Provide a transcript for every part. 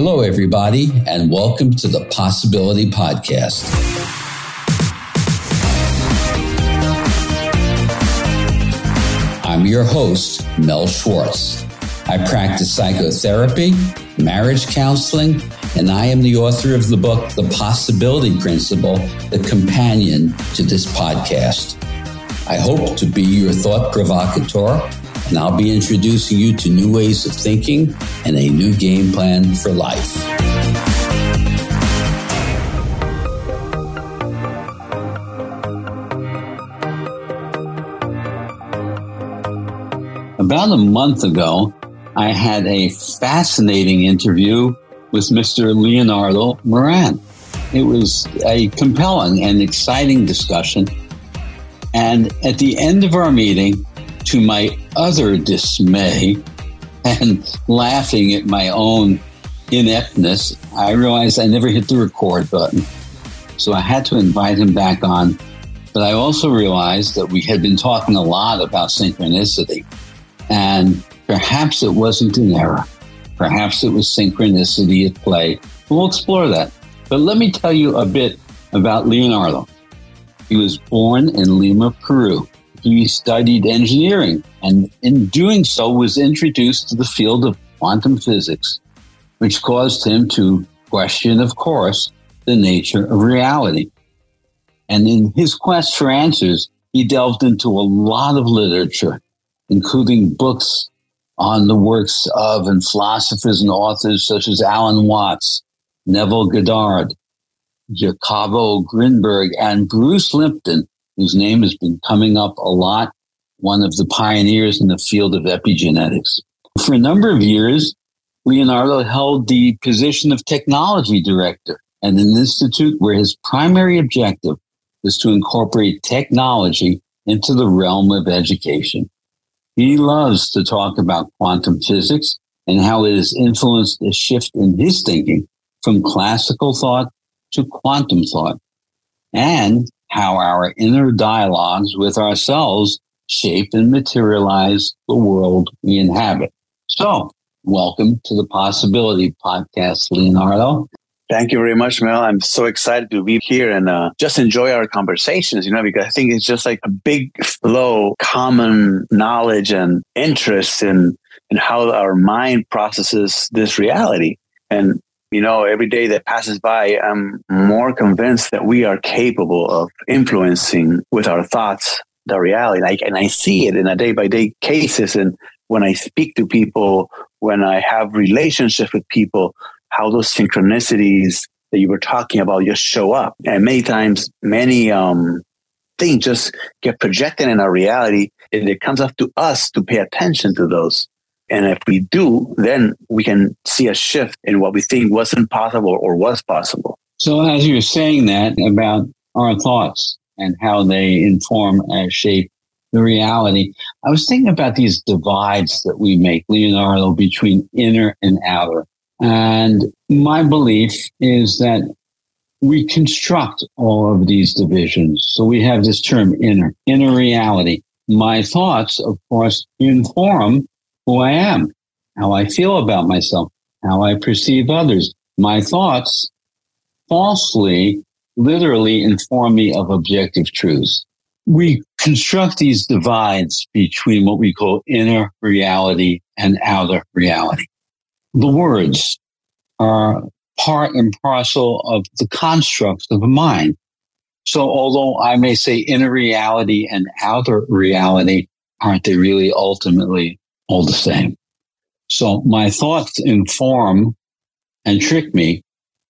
Hello, everybody, and welcome to the Possibility Podcast. I'm your host, Mel Schwartz. I practice psychotherapy, marriage counseling, and I am the author of the book, The Possibility Principle, the companion to this podcast. I hope to be your thought provocateur, and I'll be introducing you to new ways of thinking and a new game plan for life. About a month ago, I had a fascinating interview with Mr. Leonardo Moran. It was a compelling and exciting discussion and at the end of our meeting, to my utter dismay and laughing at my own ineptness, I realized I never hit the record button. So I had to invite him back on. But I also realized that we had been talking a lot about synchronicity. And perhaps it wasn't an error. Perhaps it was synchronicity at play. We'll explore that. But let me tell you a bit about Leonardo. He was born in Lima, Peru. He studied engineering and in doing so was introduced to the field of quantum physics, which caused him to question, of course, the nature of reality. And in his quest for answers, he delved into a lot of literature, including books on the works of and philosophers and authors such as Alan Watts, Neville Goddard, Jacobo Grinberg, and Bruce Lipton, whose name has been coming up a lot, one of the pioneers in the field of epigenetics. For a number of years, Leonardo held the position of technology director at an institute where his primary objective was to incorporate technology into the realm of education. He loves to talk about quantum physics and how it has influenced a shift in his thinking from classical thought to quantum thought and how our inner dialogues with ourselves shape and materialize the world we inhabit. So, welcome to the Possibility Podcast, Leonardo. Thank you very much, Mel. I'm so excited to be here and uh, just enjoy our conversations, you know, because I think it's just like a big flow, common knowledge and interest in, in how our mind processes this reality. And you know, every day that passes by, I'm more convinced that we are capable of influencing with our thoughts the reality. Like, and I see it in a day by day cases. And when I speak to people, when I have relationships with people, how those synchronicities that you were talking about just show up. And many times, many um, things just get projected in our reality. And it comes up to us to pay attention to those. And if we do, then we can see a shift in what we think wasn't possible or was possible. So, as you're saying that about our thoughts and how they inform and shape the reality, I was thinking about these divides that we make, Leonardo, between inner and outer. And my belief is that we construct all of these divisions. So we have this term inner, inner reality. My thoughts, of course, inform who I am, how I feel about myself, how I perceive others. My thoughts falsely, literally inform me of objective truths. We construct these divides between what we call inner reality and outer reality. The words are part and parcel of the construct of the mind. So although I may say inner reality and outer reality, aren't they really ultimately all the same. So my thoughts inform and trick me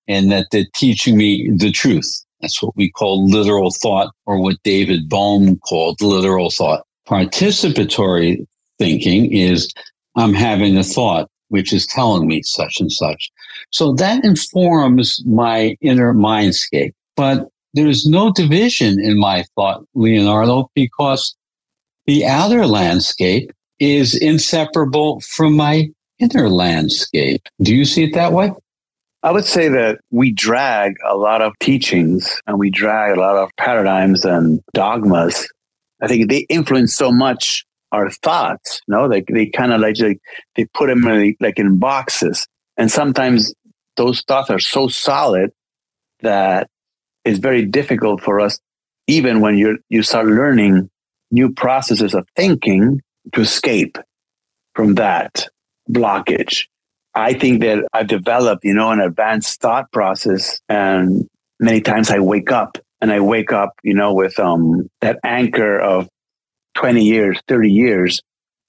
and that they're teaching me the truth. That's what we call literal thought or what David Bohm called literal thought. Participatory thinking is I'm having a thought which is telling me such and such. So that informs my inner mindscape. But there's no division in my thought, Leonardo, because the outer landscape is inseparable from my inner landscape. Do you see it that way? I would say that we drag a lot of teachings and we drag a lot of paradigms and dogmas. I think they influence so much our thoughts. You no, know? they they kind of like, like they put them in, like in boxes, and sometimes those thoughts are so solid that it's very difficult for us, even when you you start learning new processes of thinking, to escape from that blockage. I think that I've developed, you know, an advanced thought process, and many times I wake up and I wake up, you know, with um, that anchor of 20 years, 30 years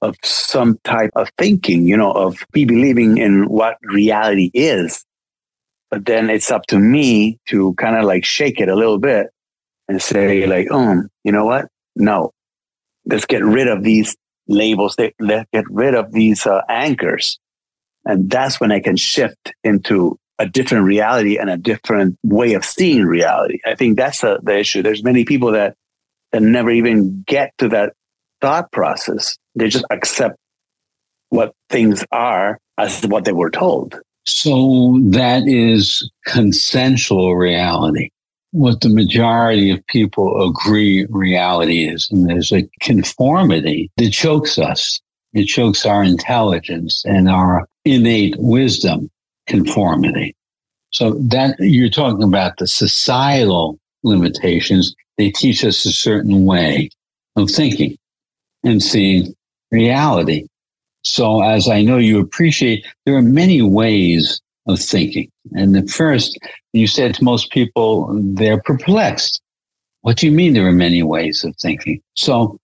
of some type of thinking, you know, of me believing in what reality is. But then it's up to me to kind of like shake it a little bit and say, like, um, you know what? No, let's get rid of these labels. Let's get rid of these uh, anchors. And that's when I can shift into a different reality and a different way of seeing reality. I think that's the, the issue. There's many people that, that never even get to that thought process. They just accept what things are as what they were told. So that is consensual reality. What the majority of people agree reality is. And there's a conformity that chokes us. It chokes our intelligence and our innate wisdom conformity. So that you're talking about the societal limitations. They teach us a certain way of thinking and seeing reality. So as I know you appreciate, there are many ways of thinking. And at first, you said to most people, they're perplexed. What do you mean there are many ways of thinking? So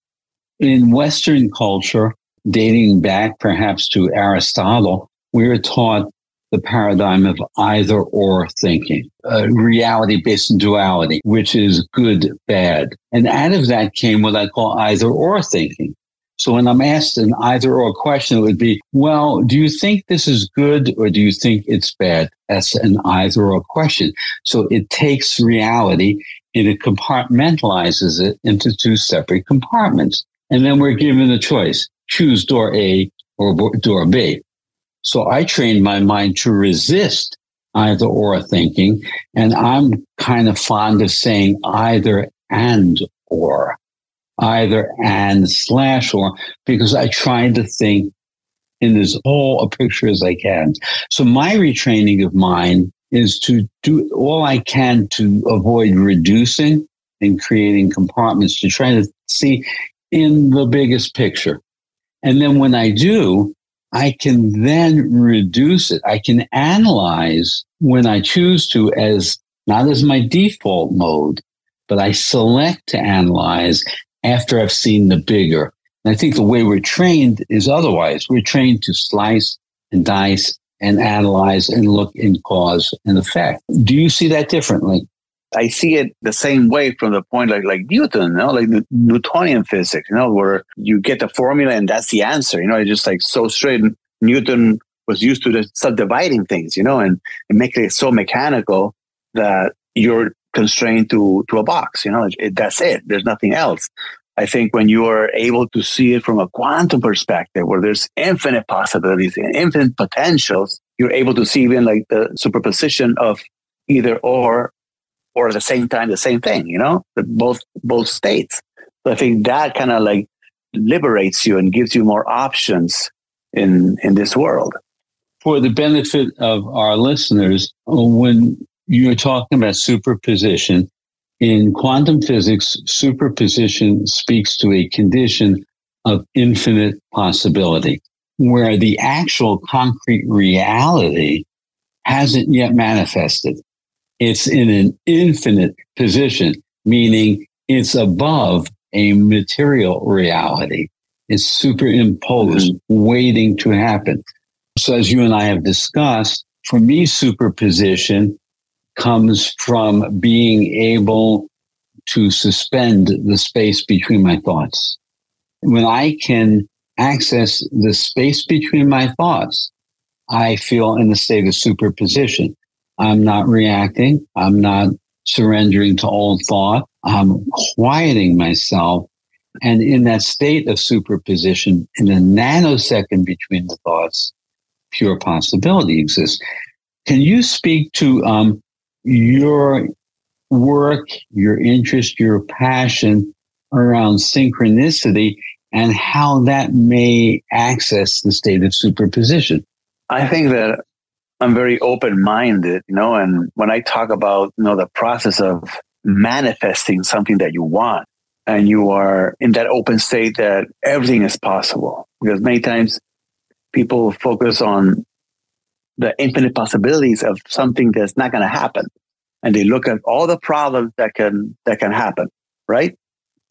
in Western culture, dating back perhaps to Aristotle, we are taught the paradigm of either or thinking, reality based on duality, which is good, bad. And out of that came what I call either or thinking. So when I'm asked an either or question, it would be, well, do you think this is good or do you think it's bad? That's an either or question. So it takes reality and it compartmentalizes it into two separate compartments. And then we're given a choice. Choose door A or door B. So I trained my mind to resist either or thinking. And I'm kind of fond of saying either and or either and slash or because I try to think in as whole a picture as I can. So my retraining of mine is to do all I can to avoid reducing and creating compartments to try to see in the biggest picture. And then when I do, I can then reduce it. I can analyze when I choose to as not as my default mode, but I select to analyze after I've seen the bigger. And I think the way we're trained is otherwise. We're trained to slice and dice and analyze and look in cause and effect. Do you see that differently? I see it the same way from the point like like Newton, you know, like Newtonian physics, you know, where you get the formula and that's the answer. You know, it's just like so straight. Newton was used to the subdividing things, you know, and, and making it so mechanical that you're constrained to to a box. You know, that's it. There's nothing else. I think when you are able to see it from a quantum perspective, where there's infinite possibilities and infinite potentials, you're able to see even like the superposition of either or, or at the same time the same thing. You know, both both states. So I think that kind of like liberates you and gives you more options in in this world. For the benefit of our listeners, when you're talking about superposition. In quantum physics, superposition speaks to a condition of infinite possibility, where the actual concrete reality hasn't yet manifested. It's in an infinite position, meaning it's above a material reality. It's superimposed, mm-hmm. waiting to happen. So as you and I have discussed, for me, superposition comes from being able to suspend the space between my thoughts. When I can access the space between my thoughts, I feel in a state of superposition. I'm not reacting. I'm not surrendering to old thought. I'm quieting myself. And in that state of superposition, in the nanosecond between the thoughts, pure possibility exists. Can you speak to um, your work, your interest, your passion around synchronicity and how that may access the state of superposition? I think that I'm very open minded, you know, and when I talk about, you know, the process of manifesting something that you want and you are in that open state that everything is possible because many times people focus on the infinite possibilities of something that's not going to happen. And they look at all the problems that can that can happen right?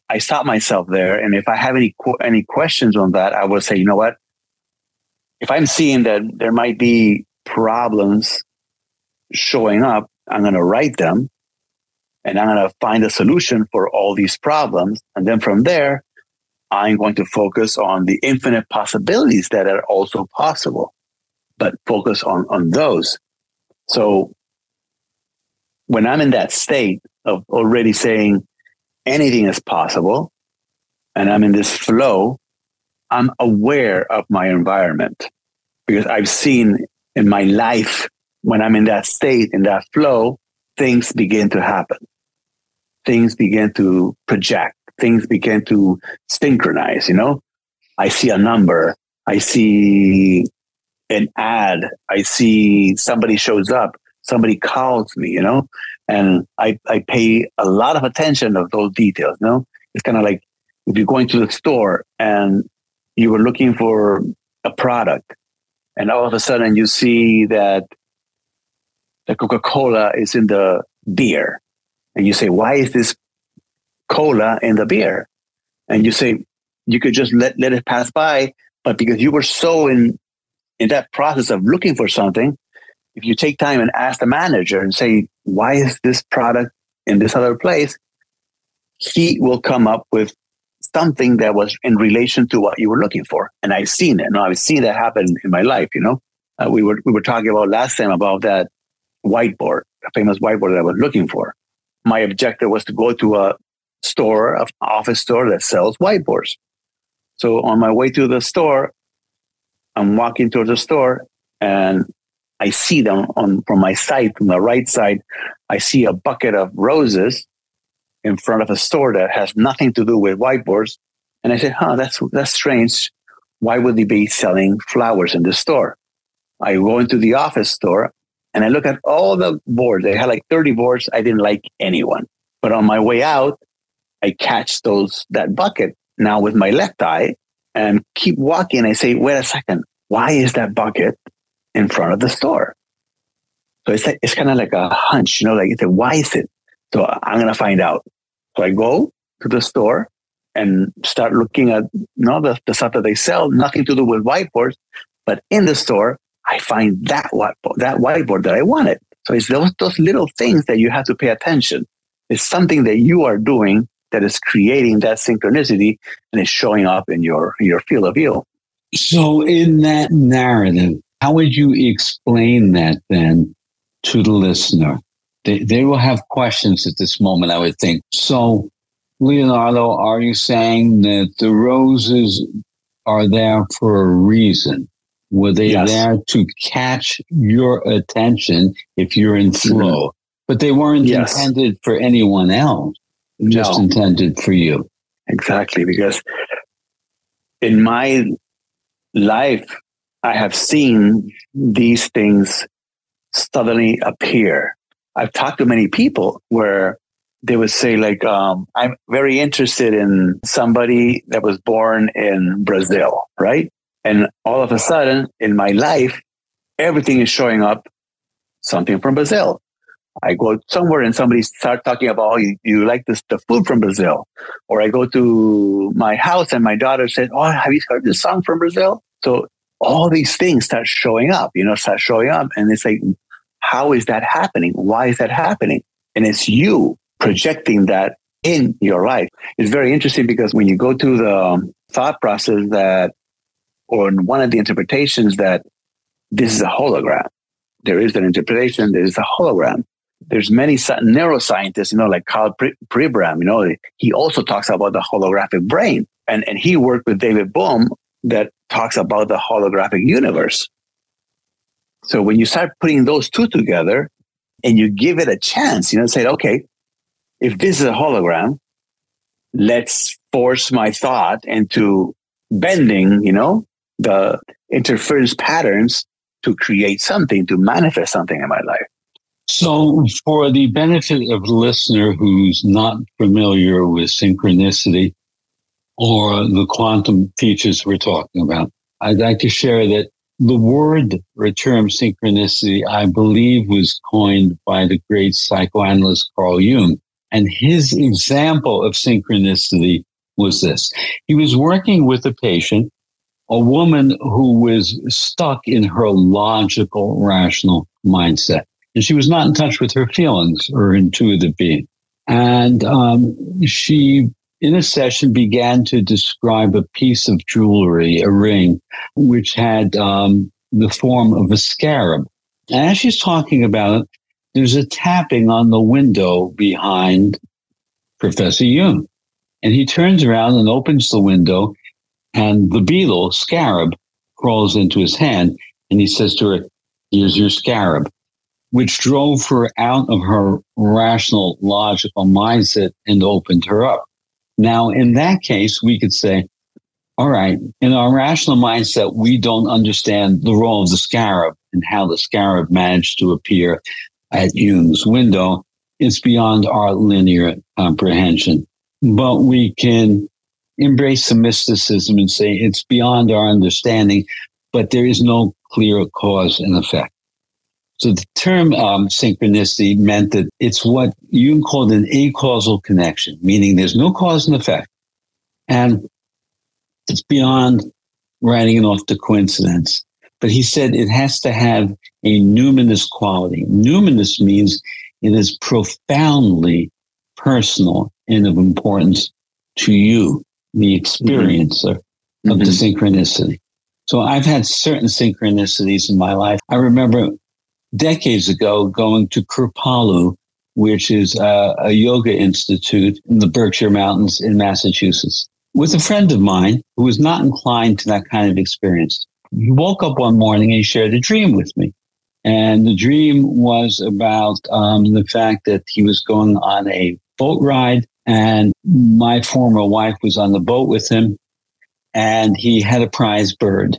I stop myself there and if i have any any questions on that i will say you know what? If i'm seeing that there might be problems showing up i'm going to write them and I'm going to find a solution for all these problems. And then from there, I'm going to focus on the infinite possibilities that are also possible, but focus on, on those. So when I'm in that state of already saying anything is possible, and I'm in this flow, I'm aware of my environment because I've seen in my life when I'm in that state, in that flow, things begin to happen things begin to project, things begin to synchronize, you know? I see a number, I see an ad, I see somebody shows up, somebody calls me, you know? And I, I pay a lot of attention of those details, you know? It's kind of like if you're going to the store and you were looking for a product and all of a sudden you see that the Coca-Cola is in the beer and you say, why is this cola in the beer? And you say, you could just let, let it pass by. But because you were so in, in that process of looking for something, if you take time and ask the manager and say, why is this product in this other place? He will come up with something that was in relation to what you were looking for. And I've seen it. Now I've seen that happen in my life, you know. Uh, we were we were talking about last time about that whiteboard, a famous whiteboard that I was looking for my objective was to go to a store, an office store that sells whiteboards. So on my way to the store, I'm walking towards the store and I see them on from my side, from the right side, I see a bucket of roses in front of a store that has nothing to do with whiteboards. And I said, huh, that's that's strange. Why would they be selling flowers in the store? I go into the office store and I look at all the boards. They had like 30 boards. I didn't like anyone. But on my way out, I catch those that bucket now with my left eye and keep walking. I say, wait a second, why is that bucket in front of the store? So it's it's kind of like a hunch, you know, like say, why is it? So I'm gonna find out. So I go to the store and start looking at you know, the, the stuff that they sell, nothing to do with whiteboards. But in the store, I find that whiteboard, that whiteboard that I wanted. So it's those, those little things that you have to pay attention. It's something that you are doing that is creating that synchronicity and is showing up in your, your field of view. So in that narrative, how would you explain that then to the listener? They, they will have questions at this moment, I would think. So, Leonardo, are you saying that the roses are there for a reason? Were they yes. there to catch your attention if you're in mm-hmm. flow? Mm-hmm. But they weren't yes. intended for anyone else, just no. intended for you. Exactly. Because in my life, I have seen these things suddenly appear. I've talked to many people where they would say like um, i'm very interested in somebody that was born in brazil right and all of a sudden in my life, everything is showing up something from Brazil. I go somewhere and somebody start talking about, oh, you, you like this, the food from Brazil. Or I go to my house and my daughter says, oh, have you heard this song from Brazil? So all these things start showing up, you know, start showing up. And it's like, how is that happening? Why is that happening? And it's you projecting that in your life. It's very interesting because when you go to the thought process that or one of the interpretations that this is a hologram. There is an interpretation. There is a hologram. There's many neuroscientists, you know, like Karl Pribram, you know, he also talks about the holographic brain. And, and he worked with David Bohm that talks about the holographic universe. So when you start putting those two together and you give it a chance, you know, say, okay, if this is a hologram, let's force my thought into bending, you know, the interference patterns to create something, to manifest something in my life. So, for the benefit of listener who's not familiar with synchronicity or the quantum features we're talking about, I'd like to share that the word or term synchronicity, I believe, was coined by the great psychoanalyst Carl Jung. And his example of synchronicity was this. He was working with a patient, a woman who was stuck in her logical, rational mindset. And she was not in touch with her feelings or intuitive being. And um, she, in a session, began to describe a piece of jewelry, a ring, which had um, the form of a scarab. And as she's talking about it, there's a tapping on the window behind Professor Jung. And he turns around and opens the window, and the beetle, scarab, crawls into his hand. And he says to her, Here's your scarab which drove her out of her rational, logical mindset and opened her up. Now, in that case, we could say, all right, in our rational mindset, we don't understand the role of the scarab and how the scarab managed to appear at Jung's window. It's beyond our linear comprehension. But we can embrace some mysticism and say it's beyond our understanding, but there is no clear cause and effect. So the term um, synchronicity meant that it's what Jung called an acausal connection, meaning there's no cause and effect. And it's beyond writing it off to coincidence. But he said it has to have a numinous quality. Numinous means it is profoundly personal and of importance to you, the experiencer mm-hmm. of the mm-hmm. synchronicity. So I've had certain synchronicities in my life. I remember decades ago going to Kripalu, which is a, a yoga institute in the Berkshire Mountains in Massachusetts, with a friend of mine who was not inclined to that kind of experience. He woke up one morning and he shared a dream with me. And the dream was about um, the fact that he was going on a boat ride and my former wife was on the boat with him and he had a prize bird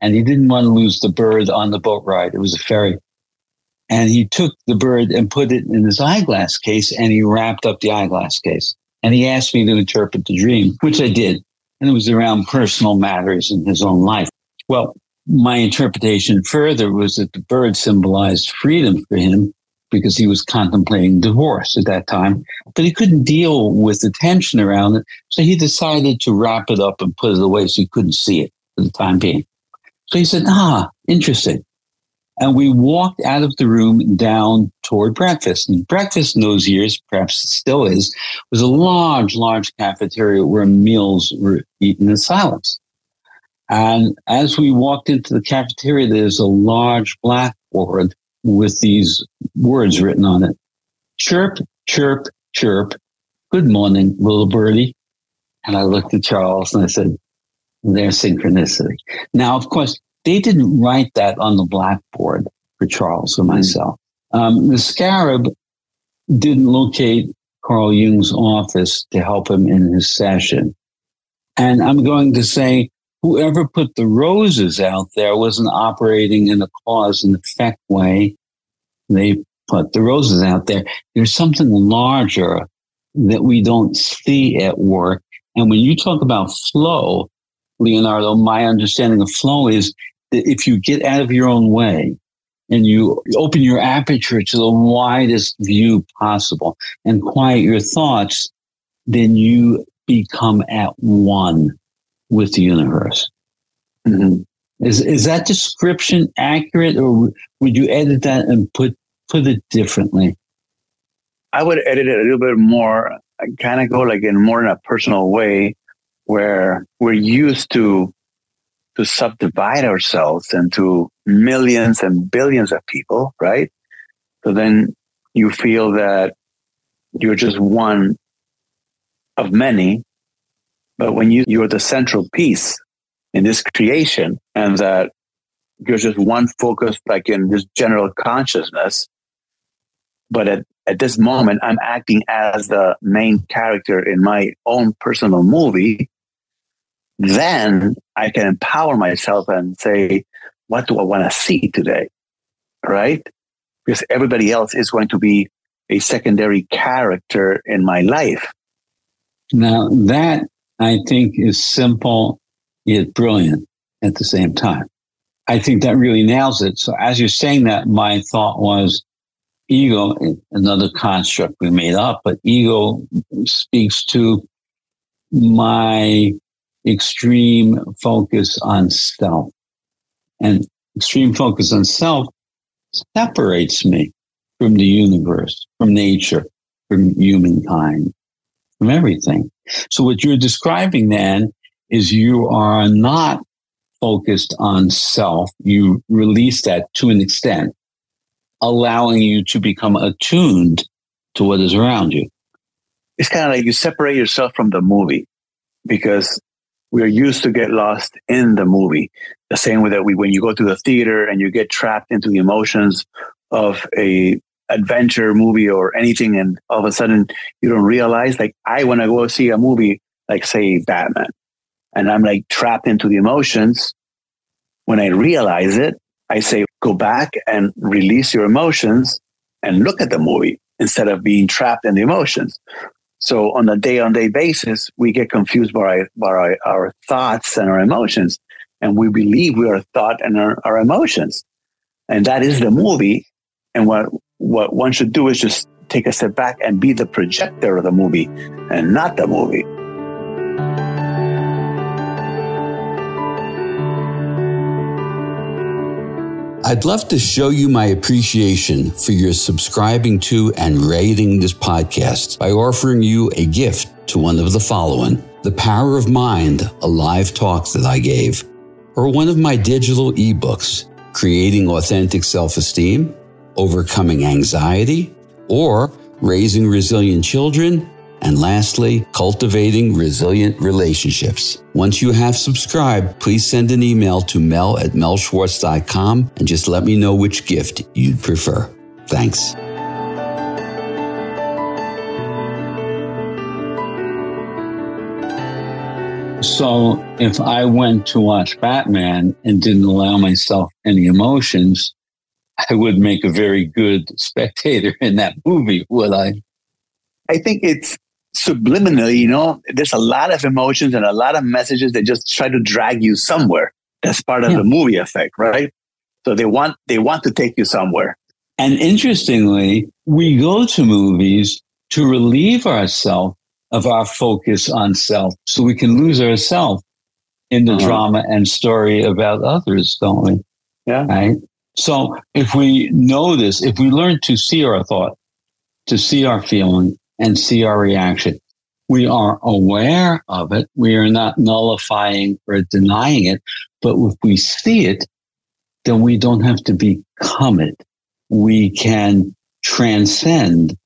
and he didn't want to lose the bird on the boat ride. It was a ferry. And he took the bird and put it in his eyeglass case and he wrapped up the eyeglass case. And he asked me to interpret the dream, which I did. And it was around personal matters in his own life. Well, my interpretation further was that the bird symbolized freedom for him because he was contemplating divorce at that time, but he couldn't deal with the tension around it. So he decided to wrap it up and put it away so he couldn't see it for the time being. So he said, ah, interesting. And we walked out of the room down toward breakfast. And breakfast in those years, perhaps still is, was a large, large cafeteria where meals were eaten in silence. And as we walked into the cafeteria, there's a large blackboard with these words written on it. Chirp, chirp, chirp. Good morning, little birdie. And I looked at Charles and I said, their synchronicity. Now, of course, they didn't write that on the blackboard for Charles or hmm. myself. Um, the scarab didn't locate Carl Jung's office to help him in his session. And I'm going to say, whoever put the roses out there wasn't operating in a cause and effect way. They put the roses out there. There's something larger that we don't see at work. And when you talk about flow, Leonardo, my understanding of flow is that if you get out of your own way and you open your aperture to the widest view possible and quiet your thoughts, then you become at one with the universe. Mm-hmm. Is is that description accurate, or would you edit that and put put it differently? I would edit it a little bit more, kind of go like in more in a personal way, where we're used to to subdivide ourselves into millions and billions of people, right? So then you feel that you're just one of many. But when you, you're the central piece in this creation and that you're just one focus, like in this general consciousness, but at, at this moment, I'm acting as the main character in my own personal movie then I can empower myself and say, what do I want to see today? Right? Because everybody else is going to be a secondary character in my life. Now, that I think is simple yet brilliant at the same time. I think that really nails it. So, as you're saying that, my thought was ego, another construct we made up, but ego speaks to my extreme focus on self. And extreme focus on self separates me from the universe, from nature, from humankind, from everything. So what you're describing then is you are not focused on self. You release that to an extent, allowing you to become attuned to what is around you. It's kind of like you separate yourself from the movie because we're used to get lost in the movie. The same way that we, when you go to the theater and you get trapped into the emotions of a adventure movie or anything, and all of a sudden you don't realize. Like I, want to go see a movie, like say Batman, and I'm like trapped into the emotions. When I realize it, I say, go back and release your emotions and look at the movie instead of being trapped in the emotions. So on a day on day basis, we get confused by, by our, our, thoughts and our emotions. And we believe we are thought and our, our emotions. And that is the movie. And what, what one should do is just take a step back and be the projector of the movie and not the movie. I'd love to show you my appreciation for your subscribing to and rating this podcast by offering you a gift to one of the following. The Power of Mind, a live talk that I gave, or one of my digital ebooks, Creating Authentic Self Esteem, Overcoming Anxiety, or Raising Resilient Children and lastly, cultivating resilient relationships. Once you have subscribed, please send an email to mel at melschwartz.com and just let me know which gift you'd prefer. Thanks. So if I went to watch Batman and didn't allow myself any emotions, I would make a very good spectator in that movie, would I? I think it's subliminally, you know, there's a lot of emotions and a lot of messages that just try to drag you somewhere. That's part of yeah. the movie effect, right? So they want they want to take you somewhere. And interestingly, we go to movies to relieve ourselves of our focus on self so we can lose ourselves in the uh-huh. drama and story about others, don't we? Yeah. Right. So if we know this, if we learn to see our thought, to see our feeling, and see our reaction. We are aware of it. We are not nullifying or denying it. But if we see it, then we don't have to become it. We can transcend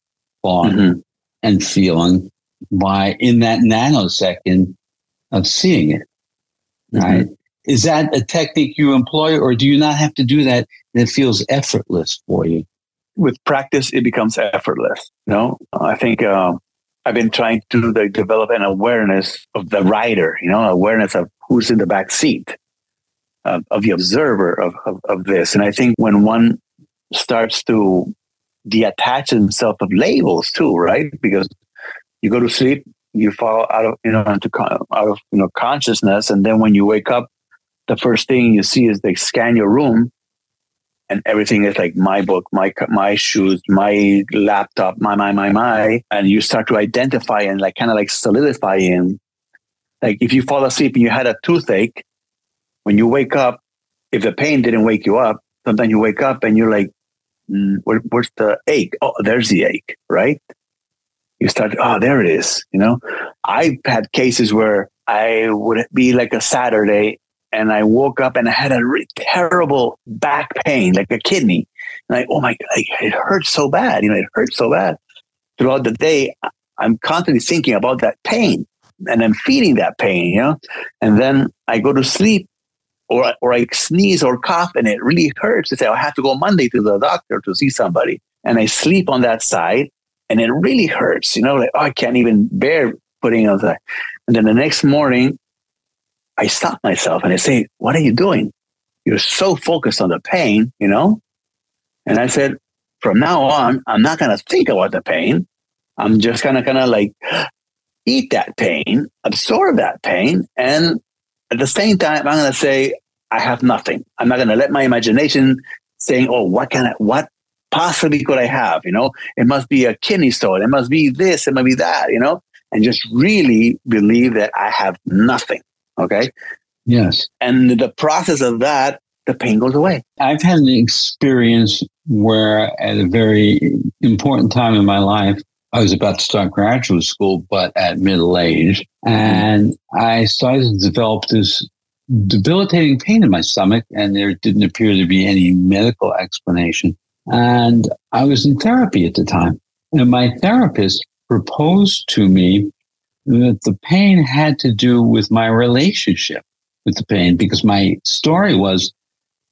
thought mm-hmm. and feeling by in that nanosecond of seeing it. Mm-hmm. Right. Is that a technique you employ or do you not have to do that and it feels effortless for you? With practice, it becomes effortless. You know, I think uh, I've been trying to like, develop an awareness of the rider, you know, awareness of who's in the back seat, of the observer of, of, of this. And I think when one starts to detach himself of labels too, right? Because you go to sleep, you fall out of, you know, into, out of, you know, consciousness. And then when you wake up, the first thing you see is they scan your room and everything is like my book, my my shoes, my laptop, my my my my, and you start to identify and like kind of like solidify in. Like if you fall asleep and you had a toothache, when you wake up, if the pain didn't wake you up, sometimes you wake up and you're like, mm, where, "Where's the ache? Oh, there's the ache, right?" You start, oh, there it is. You know, I've had cases where I would be like a Saturday and I woke up and I had a really terrible back pain, like a kidney. And I, oh my God, it hurts so bad. You know, it hurts so bad. Throughout the day, I'm constantly thinking about that pain and I'm feeding that pain, you know? And then I go to sleep or, or I sneeze or cough and it really hurts. I say, oh, I have to go Monday to the doctor to see somebody. And I sleep on that side and it really hurts, you know, like, oh, I can't even bear putting on that. And then the next morning, I stop myself and I say, What are you doing? you're so focused on the pain, you know? And I said, from now on, I'm not going to think about the pain. I'm just going to kind of like eat that pain, absorb that pain. And at the same time, I'm going to say, I have nothing. I'm not going to let my imagination saying, oh, what can I, what possibly could I have? You know, it must be a kidney stone. It must be this. It must be that, you know, and just really believe that I have nothing. Okay. Yes. And the process of that, the pain goes away. I've had an experience where at a very important time in my life, I was about to start graduate school, but at middle age. Mm-hmm. And I started to develop this debilitating pain in my stomach, and there didn't appear to be any medical explanation. And I was in therapy at the time. And my therapist proposed to me that the pain had to do with my relationship with the pain because my story was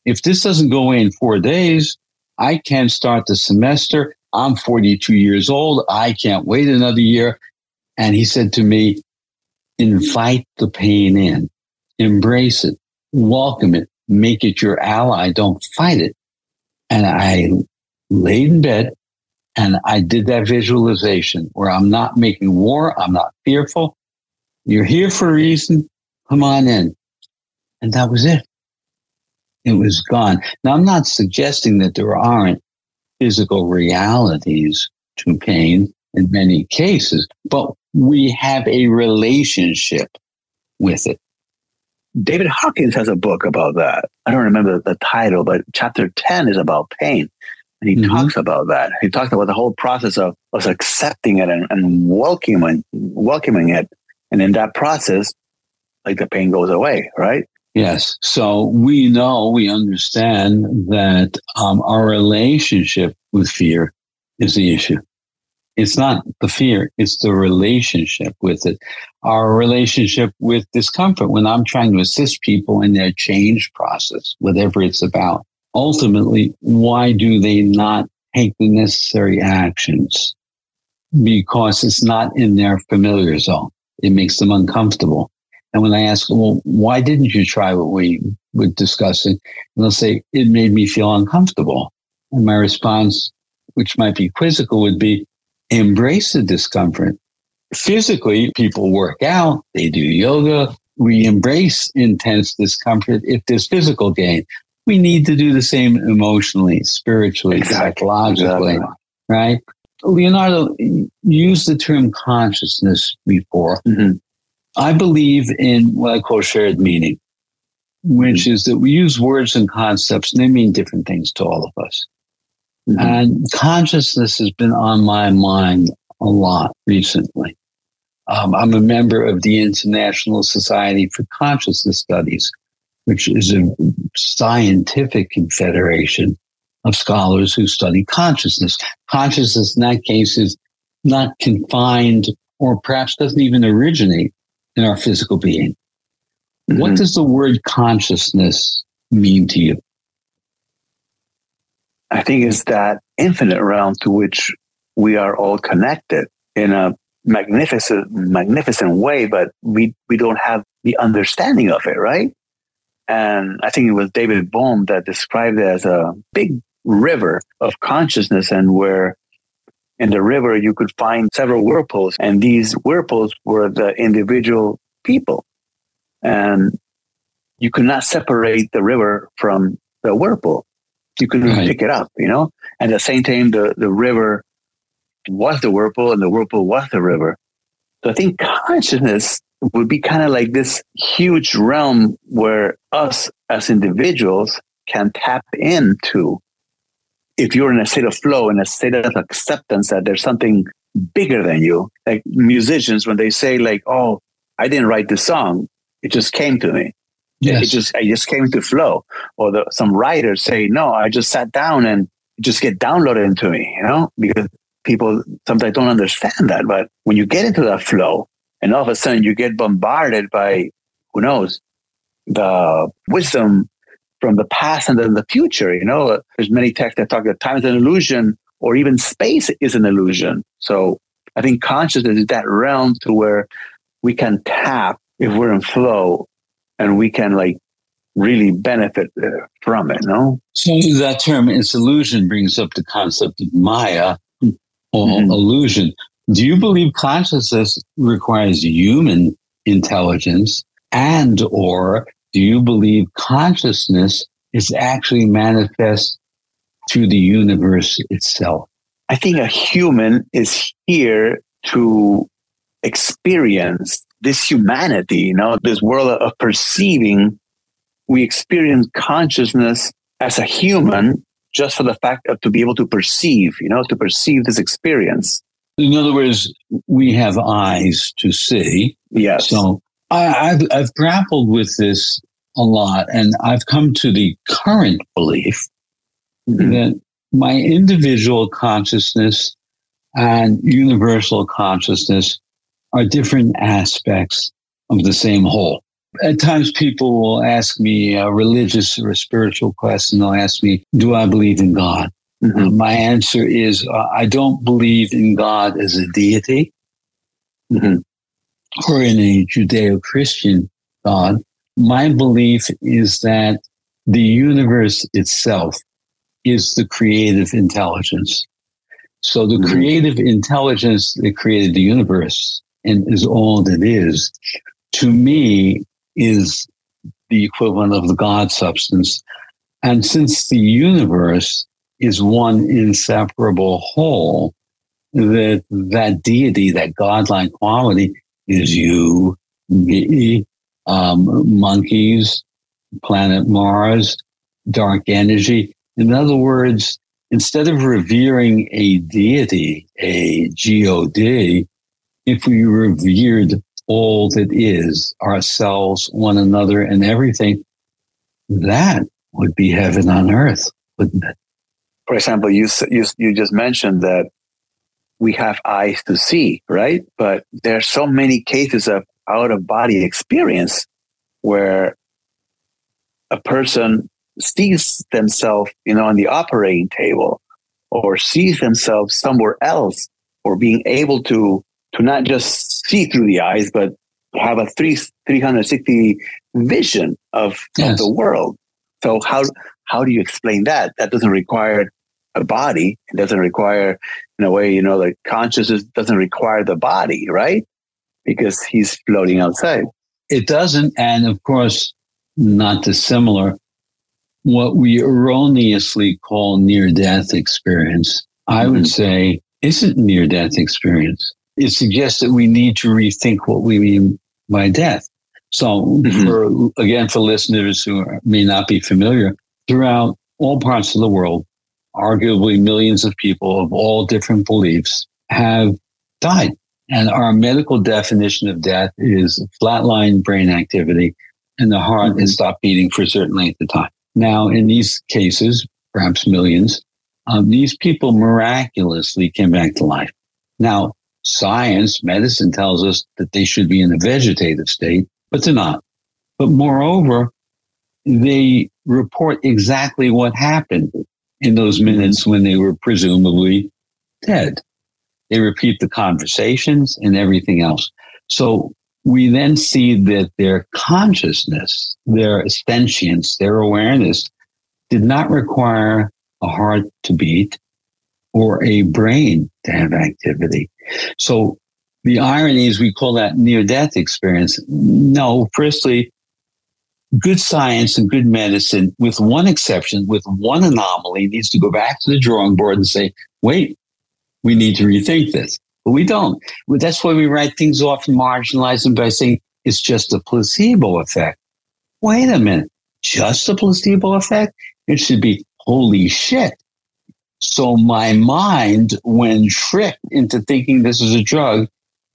if this doesn't go away in four days, I can't start the semester. I'm 42 years old. I can't wait another year. And he said to me, invite the pain in, embrace it, welcome it, make it your ally. Don't fight it. And I laid in bed and I did that visualization where I'm not making war. I'm not fearful. You're here for a reason. Come on in. And that was it. It was gone. Now, I'm not suggesting that there aren't physical realities to pain in many cases, but we have a relationship with it. David Hawkins has a book about that. I don't remember the title, but chapter 10 is about pain. And he mm-hmm. talks about that. He talks about the whole process of us accepting it and, and welcoming, welcoming it. And in that process, like the pain goes away, right? Yes. So we know, we understand that um, our relationship with fear is the issue. It's not the fear, it's the relationship with it. Our relationship with discomfort when I'm trying to assist people in their change process, whatever it's about. Ultimately, why do they not take the necessary actions? Because it's not in their familiar zone. It makes them uncomfortable. And when I ask, well, why didn't you try what we were discussing? And they'll say, it made me feel uncomfortable. And my response, which might be quizzical, would be embrace the discomfort. Physically, people work out, they do yoga. We embrace intense discomfort if there's physical gain. We need to do the same emotionally, spiritually, exactly. psychologically, exactly. right? Leonardo used the term consciousness before. Mm-hmm. I believe in what I call shared meaning, which mm-hmm. is that we use words and concepts and they mean different things to all of us. Mm-hmm. And consciousness has been on my mind a lot recently. Um, I'm a member of the International Society for Consciousness Studies, which is a scientific confederation of scholars who study consciousness. Consciousness in that case is not confined or perhaps doesn't even originate in our physical being. Mm-hmm. What does the word consciousness mean to you? I think it's that infinite realm to which we are all connected in a magnificent, magnificent way, but we, we don't have the understanding of it, right? And I think it was David Bohm that described it as a big river of consciousness and where in the river, you could find several whirlpools, and these whirlpools were the individual people. And you could not separate the river from the whirlpool. You couldn't right. pick it up, you know? And at the same time, the, the river was the whirlpool and the whirlpool was the river. So I think consciousness would be kind of like this huge realm where us as individuals can tap into if you're in a state of flow, in a state of acceptance that there's something bigger than you, like musicians, when they say like, "Oh, I didn't write the song; it just came to me." Yes. It just I just came to flow. Or the, some writers say, "No, I just sat down and just get downloaded into me," you know, because people sometimes don't understand that. But when you get into that flow, and all of a sudden you get bombarded by who knows the wisdom from the past and then the future. You know, there's many texts that talk that time is an illusion or even space is an illusion. So I think consciousness is that realm to where we can tap if we're in flow and we can like really benefit uh, from it, no? So that term illusion brings up the concept of Maya or mm-hmm. illusion. Do you believe consciousness requires human intelligence and or do you believe consciousness is actually manifest through the universe itself? I think a human is here to experience this humanity, you know, this world of perceiving. We experience consciousness as a human just for the fact of to be able to perceive, you know, to perceive this experience. In other words, we have eyes to see. Yes. So I, have I've grappled with this a lot, and I've come to the current belief mm-hmm. that my individual consciousness and universal consciousness are different aspects of the same whole. At times, people will ask me a religious or a spiritual question. They'll ask me, Do I believe in God? Mm-hmm. My answer is, uh, I don't believe in God as a deity mm-hmm. or in a Judeo Christian God. My belief is that the universe itself is the creative intelligence. So the mm-hmm. creative intelligence that created the universe and is all that is, to me, is the equivalent of the God substance. And since the universe is one inseparable whole, that that deity, that godlike quality is you, me, um, monkeys, planet Mars, dark energy. In other words, instead of revering a deity, a God, if we revered all that is, ourselves, one another, and everything, that would be heaven on earth, wouldn't it? For example, you, you, you just mentioned that we have eyes to see, right? But there are so many cases of out of body experience where a person sees themselves, you know, on the operating table or sees themselves somewhere else or being able to to not just see through the eyes, but have a three, 360 vision of, yes. of the world. So how, how do you explain that? That doesn't require a body. It doesn't require, in a way, you know, the consciousness doesn't require the body, right? Because he's floating outside. It doesn't. And of course, not dissimilar, what we erroneously call near death experience, I mm-hmm. would say isn't near death experience it suggests that we need to rethink what we mean by death. So, mm-hmm. for again, for listeners who may not be familiar, throughout all parts of the world, arguably millions of people of all different beliefs have died. And our medical definition of death is flatline brain activity, and the heart mm-hmm. has stopped beating for a certain length of time. Now, in these cases, perhaps millions, um, these people miraculously came back to life. Now, science, medicine tells us that they should be in a vegetative state, but they're not. But moreover, they report exactly what happened in those minutes when they were presumably dead. They repeat the conversations and everything else. So we then see that their consciousness, their sentience, their awareness did not require a heart to beat or a brain to have activity. So the irony is we call that near death experience. No, firstly, good science and good medicine, with one exception, with one anomaly, needs to go back to the drawing board and say, wait, we need to rethink this. But we don't. That's why we write things off and marginalize them by saying it's just a placebo effect. Wait a minute. Just a placebo effect? It should be, holy shit. So my mind, when tricked into thinking this is a drug,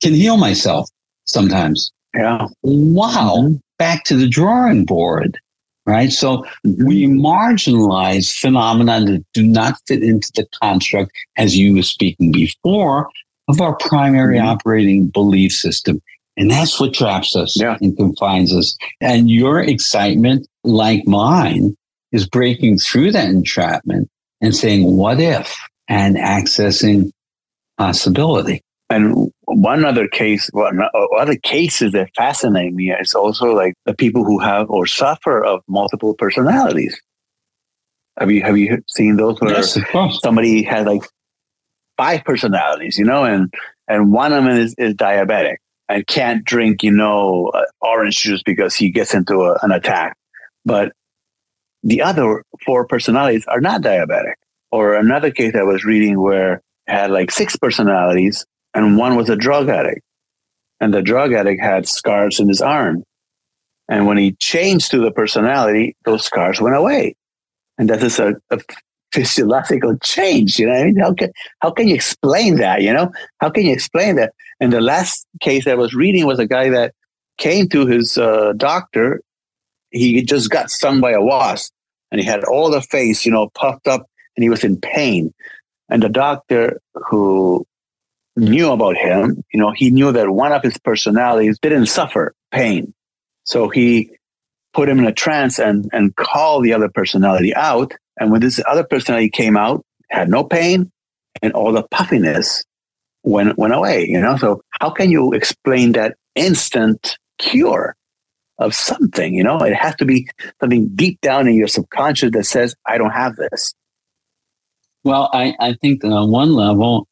can heal myself sometimes. Yeah. Wow. Mm-hmm. Back to the drawing board. Right. So mm-hmm. we marginalize phenomena that do not fit into the construct, as you were speaking before, of our primary mm-hmm. operating belief system. And that's what traps us yeah. and confines us. And your excitement, like mine, is breaking through that entrapment and saying, what if, and accessing possibility. And one other case, one other cases that fascinate me is also like the people who have or suffer of multiple personalities. Have you have you seen those where yes, somebody has like five personalities, you know, and and one of them is, is diabetic and can't drink, you know, uh, orange juice because he gets into a, an attack. But the other four personalities are not diabetic. Or another case I was reading where had like six personalities and one was a drug addict. And the drug addict had scars in his arm. And when he changed to the personality, those scars went away. And that is a, a physiological change. You know, I mean, how can how can you explain that? You know, how can you explain that? And the last case I was reading was a guy that came to his uh, doctor. He just got stung by a wasp, and he had all the face, you know, puffed up, and he was in pain. And the doctor who knew about him, you know, he knew that one of his personalities didn't suffer pain. So he put him in a trance and, and called the other personality out. And when this other personality came out, had no pain and all the puffiness went, went away, you know? So how can you explain that instant cure of something, you know? It has to be something deep down in your subconscious that says, I don't have this. Well, I, I think that on one level,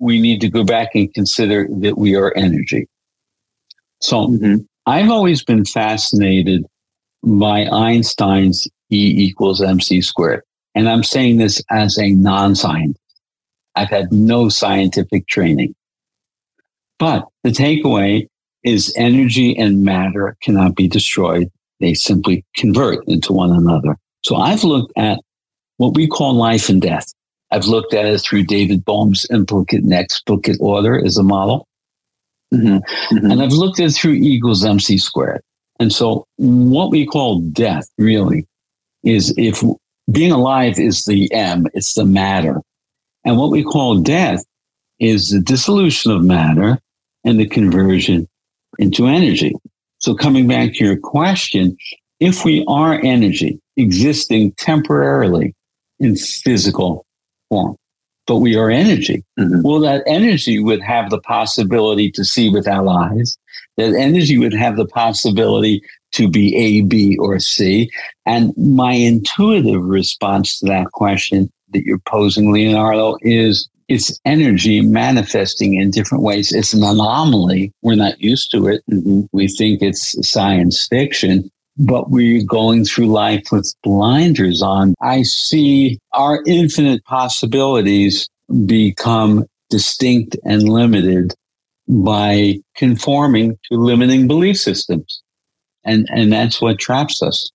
we need to go back and consider that we are energy. So mm-hmm. I've always been fascinated by Einstein's E equals mc squared. And I'm saying this as a non scientist. I've had no scientific training. But the takeaway is energy and matter cannot be destroyed. They simply convert into one another. So I've looked at what we call life and death. I've looked at it through David Bohm's implicate and explicate order as a model. Mm-hmm. Mm-hmm. And I've looked at it through E equals mc squared. And so what we call death really is if being alive is the M, it's the matter. And what we call death is the dissolution of matter and the conversion into energy. So coming back to your question, if we are energy existing temporarily in physical form, but we are energy. Mm-hmm. Well, that energy would have the possibility to see with our eyes. That energy would have the possibility to be A, B, or C. And my intuitive response to that question that you're posing, Leonardo, is it's energy manifesting in different ways. It's an anomaly. We're not used to it. Mm-hmm. We think it's science fiction but we're going through life with blinders on. I see our infinite possibilities become distinct and limited by conforming to limiting belief systems. And, and that's what traps us.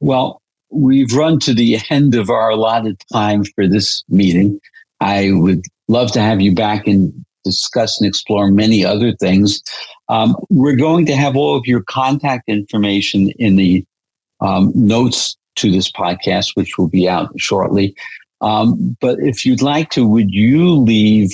Well, we've run to the end of our allotted time for this meeting. I would love to have you back and discuss and explore many other things. Um, we're going to have all of your contact information in the um, notes to this podcast, which will be out shortly. Um, but if you'd like to, would you leave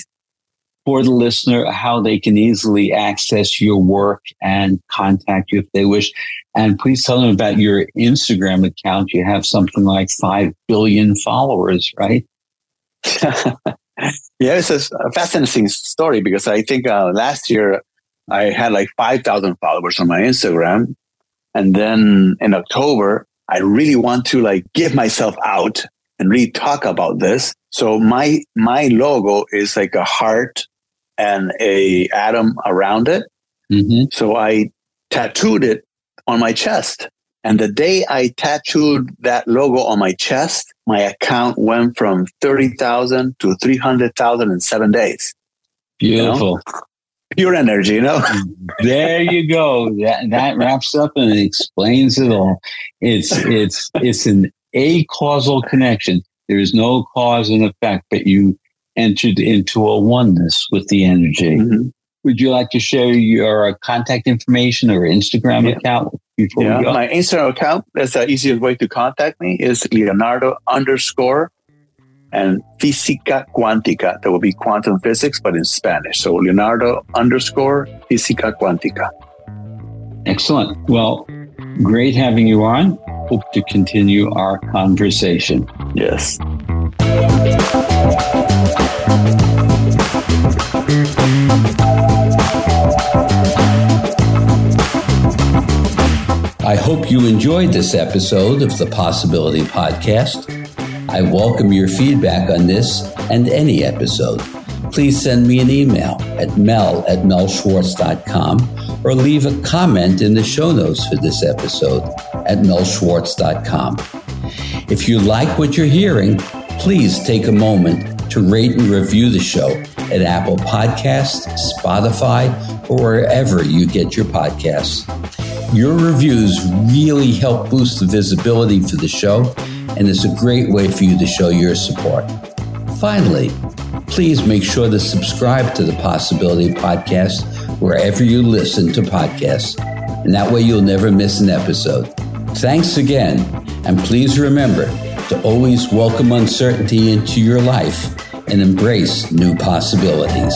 for the listener how they can easily access your work and contact you if they wish? And please tell them about your Instagram account. You have something like 5 billion followers, right? Yeah, it's a fascinating story because I think uh, last year I had like 5,000 followers on my Instagram. And then in October, I really want to like give myself out and really talk about this. So my, my logo is like a heart and a atom around it. Mm-hmm. So I tattooed it on my chest. And the day I tattooed that logo on my chest, my account went from 30,000 to 300,000 in seven days. Beautiful. You know? Pure energy, you know? there you go. That, that wraps up and explains it all. It's, it's, it's an acausal connection. There is no cause and effect, but you entered into a oneness with the energy. Mm-hmm. Would you like to share your contact information or Instagram yeah. account before yeah. we go? My Instagram account, that's the easiest way to contact me, is Leonardo underscore and Física Cuántica. That will be quantum physics, but in Spanish. So Leonardo underscore Física Cuántica. Excellent. Well, great having you on. Hope to continue our conversation. Yes. I hope you enjoyed this episode of the Possibility Podcast. I welcome your feedback on this and any episode. Please send me an email at mel at melschwartz.com or leave a comment in the show notes for this episode at melschwartz.com. If you like what you're hearing, please take a moment to rate and review the show at Apple Podcasts, Spotify, or wherever you get your podcasts. Your reviews really help boost the visibility for the show, and it's a great way for you to show your support. Finally, please make sure to subscribe to the Possibility Podcast wherever you listen to podcasts, and that way you'll never miss an episode. Thanks again, and please remember to always welcome uncertainty into your life and embrace new possibilities.